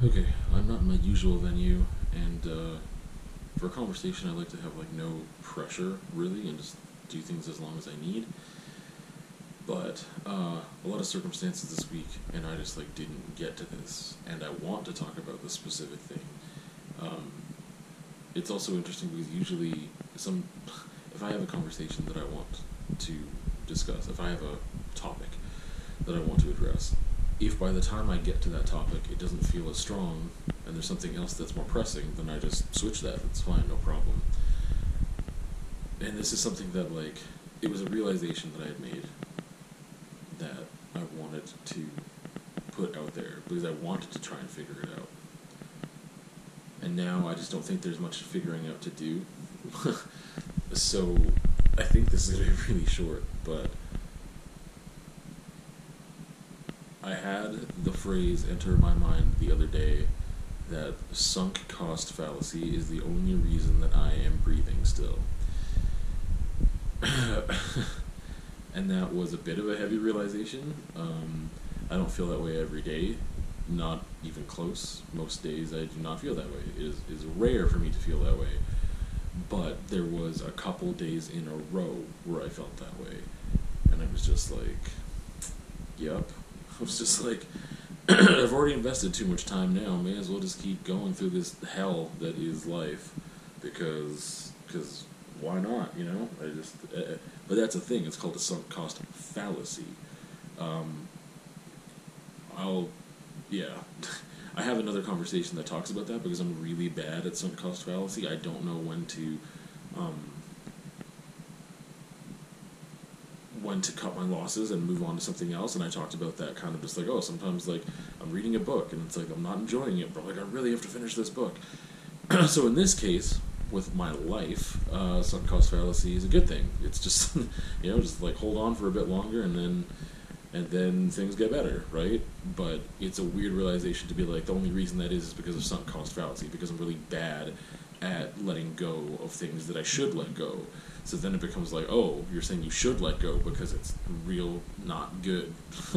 Okay, I'm not in my usual venue, and uh, for a conversation, I like to have like no pressure really, and just do things as long as I need. But uh, a lot of circumstances this week, and I just like didn't get to this, and I want to talk about this specific thing. Um, it's also interesting because usually some, if I have a conversation that I want to discuss, if I have a topic that I want to address, if by the time I get to that topic it doesn't feel as strong and there's something else that's more pressing, then I just switch that. It's fine, no problem. And this is something that like it was a realization that I had made that I wanted to put out there because I wanted to try and figure it out. And now I just don't think there's much figuring out to do. so I think this is going to be really short, but I had the phrase enter my mind the other day that sunk cost fallacy is the only reason that I am breathing still. and that was a bit of a heavy realization. Um, I don't feel that way every day, not even close. Most days I do not feel that way. It is, is rare for me to feel that way. But there was a couple days in a row where I felt that way. And I was just like, yep, I was just like, I've already invested too much time now. May as well just keep going through this hell that is life, because because why not? You know, I just. Uh, but that's a thing. It's called a sunk cost fallacy. Um, I'll, yeah. I have another conversation that talks about that because I'm really bad at sunk cost fallacy. I don't know when to. Um, when to cut my losses and move on to something else. And I talked about that kind of just like, oh, sometimes like I'm reading a book and it's like I'm not enjoying it, but like I really have to finish this book. so in this case, with my life, uh, sunk cost fallacy is a good thing. It's just you know just like hold on for a bit longer and then and then things get better, right? But it's a weird realization to be like the only reason that is is because of sunk cost fallacy because I'm really bad at letting go of things that I should let go. So then it becomes like, oh, you're saying you should let go because it's real not good.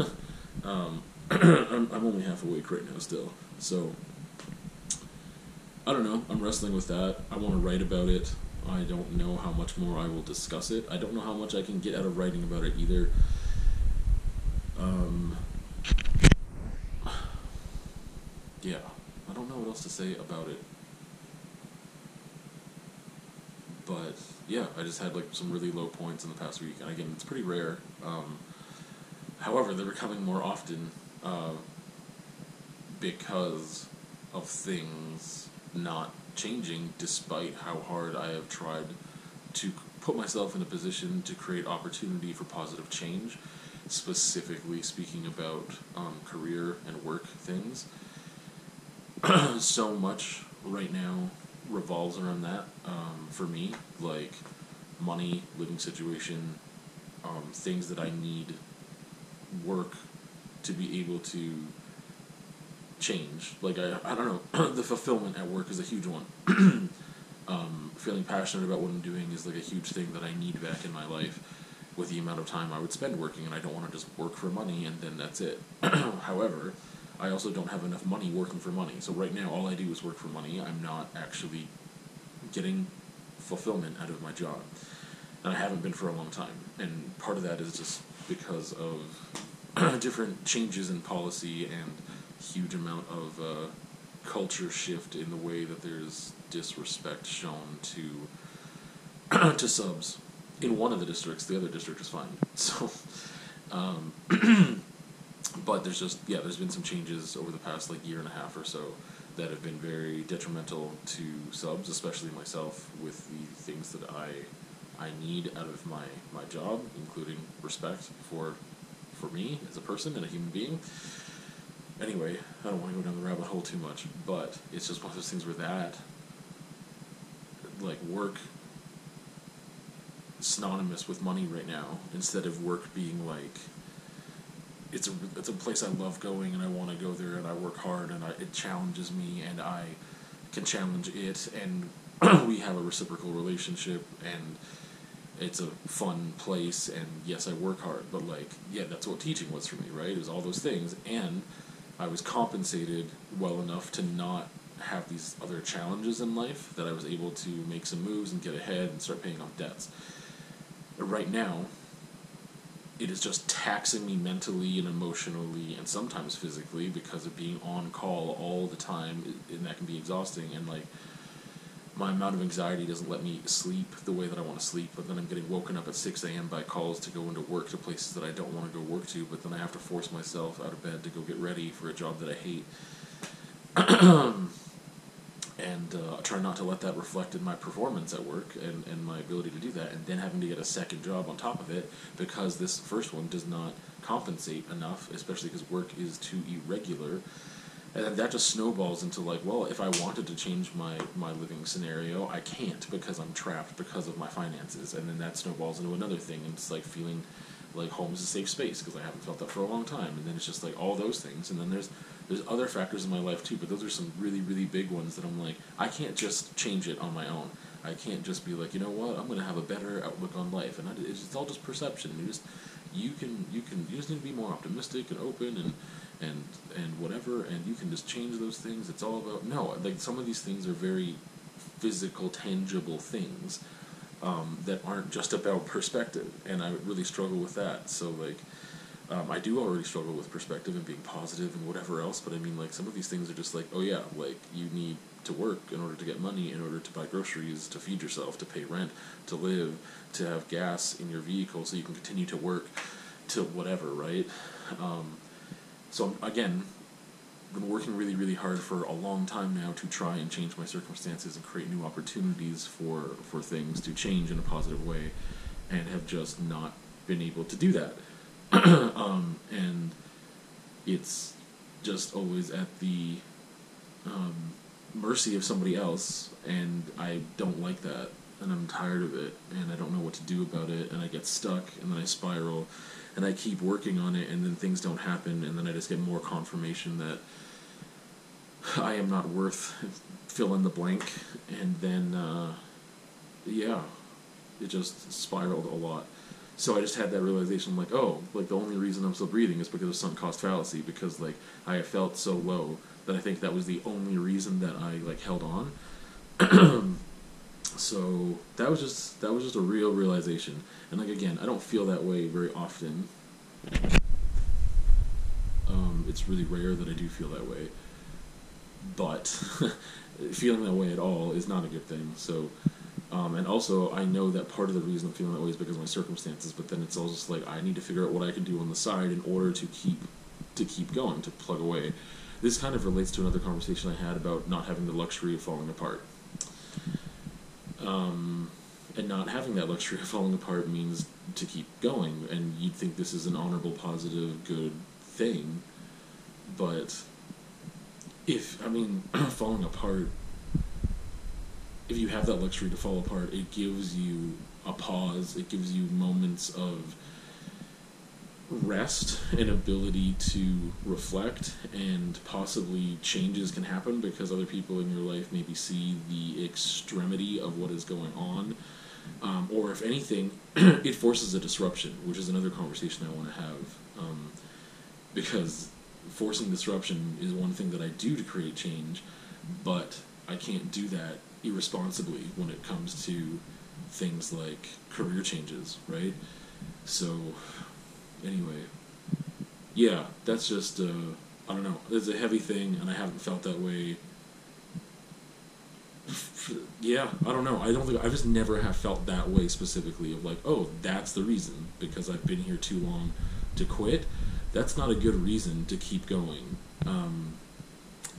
um, I'm, I'm only half awake right now still. So I don't know. I'm wrestling with that. I want to write about it. I don't know how much more I will discuss it. I don't know how much I can get out of writing about it either. Um, yeah, I don't know what else to say about it. But yeah, I just had like some really low points in the past week, and again, it's pretty rare. Um, however, they're becoming more often uh, because of things not changing, despite how hard I have tried to put myself in a position to create opportunity for positive change. Specifically, speaking about um, career and work things. so much right now revolves around that um, for me, like money, living situation, um, things that I need, work to be able to change. Like I, I don't know, the fulfillment at work is a huge one. um, feeling passionate about what I'm doing is like a huge thing that I need back in my life. With the amount of time I would spend working, and I don't want to just work for money and then that's it. However, I also don't have enough money working for money. So right now, all I do is work for money. I'm not actually getting fulfillment out of my job, and I haven't been for a long time. And part of that is just because of different changes in policy and huge amount of uh, culture shift in the way that there's disrespect shown to to subs in one of the districts. The other district is fine. So, um, but there's just yeah, there's been some changes over the past like year and a half or so that have been very detrimental to subs, especially myself, with the things that I I need out of my my job, including respect for for me as a person and a human being. Anyway, I don't want to go down the rabbit hole too much, but it's just one of those things where that like work synonymous with money right now instead of work being like it's a it's a place I love going and I want to go there and I work hard and I, it challenges me and I can challenge it and we have a reciprocal relationship and it's a fun place and yes I work hard but like yeah that's what teaching was for me right it was all those things and I was compensated well enough to not have these other challenges in life that I was able to make some moves and get ahead and start paying off debts. Right now, it is just taxing me mentally and emotionally and sometimes physically because of being on call all the time and that can be exhausting and like my amount of anxiety doesn't let me sleep the way that I want to sleep, but then I'm getting woken up at 6 a.m. by calls to go into work to places that I don't want to go work to, but then I have to force myself out of bed to go get ready for a job that I hate. and uh, try not to let that reflect in my performance at work and, and my ability to do that, and then having to get a second job on top of it because this first one does not compensate enough, especially because work is too irregular. And that just snowballs into like well if i wanted to change my my living scenario i can't because i'm trapped because of my finances. And then that snowballs into another thing and it's like feeling like home is a safe space because i haven't felt that for a long time. And then it's just like all those things. And then there's there's other factors in my life too but those are some really really big ones that i'm like i can't just change it on my own. I can't just be like you know what? I'm to have a better outlook on life. And I, it's, it's all just perception. You just you can you can you just need to be more optimistic and open and and and whatever and you can just change those things. It's all about no like some of these things are very physical tangible things um, that aren't just about perspective. And i really struggle with that. So like um, I do already struggle with perspective and being positive and whatever else, but I mean, like, some of these things are just like, oh yeah, like, you need to work in order to get money, in order to buy groceries, to feed yourself, to pay rent, to live, to have gas in your vehicle so you can continue to work, to whatever, right? Um, so again, been working really, really hard for a long time now to try and change my circumstances and create new opportunities for for things to change in a positive way, and have just not been able to do that. um, and it's just always at the um, mercy of somebody else, and I don't like that, and I'm tired of it, and I don't know what to do about it, and I get stuck, and then I spiral and I keep working on it, and then things don't happen, and then I just get more confirmation that I am not worth fill in the blank, and then uh, yeah, it just spiraled a lot. So I just had that realization, like, oh, like the only reason I'm still breathing is because of sunk cost fallacy, because like I felt so low that I think that was the only reason that I like held on. so that was just that was just a real realization. And like again i don't feel that way very often. Um, it's really rare that i do feel that way. But feeling that way at all is not a good thing. So um, and also i know that part of the reason i'm feeling that way is because of my circumstances but then it's all just like i need to figure out what i can do on the side in order to keep to keep going to plug away. This kind of relates to another conversation i had about not having the luxury of falling apart. Um, and not having that luxury of falling apart means to keep going, and you'd think this is an honorable, positive, good thing, but if I mean falling apart, if you have that luxury to fall apart, it gives you a pause. It gives you moments of rest and ability to reflect and possibly changes can happen because other people in your life maybe see the extremity of what is going on um, or if anything it forces a disruption which is another conversation i want to have um, because forcing disruption is one thing that i do to create change but i can't do that irresponsibly when it comes to things like career changes right so anyway, yeah, that's just uh, I don't know. It's a heavy thing, and I haven't felt that way. Yeah, I don't know. I don't think I just never have felt that way specifically of like, oh, that's the reason because I've been here too long to quit. That's not a good reason to keep going. Um,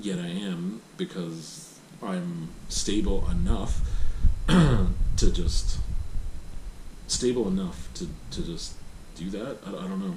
yet I am because I'm stable enough to just stable enough to to just do that. I, I don't know.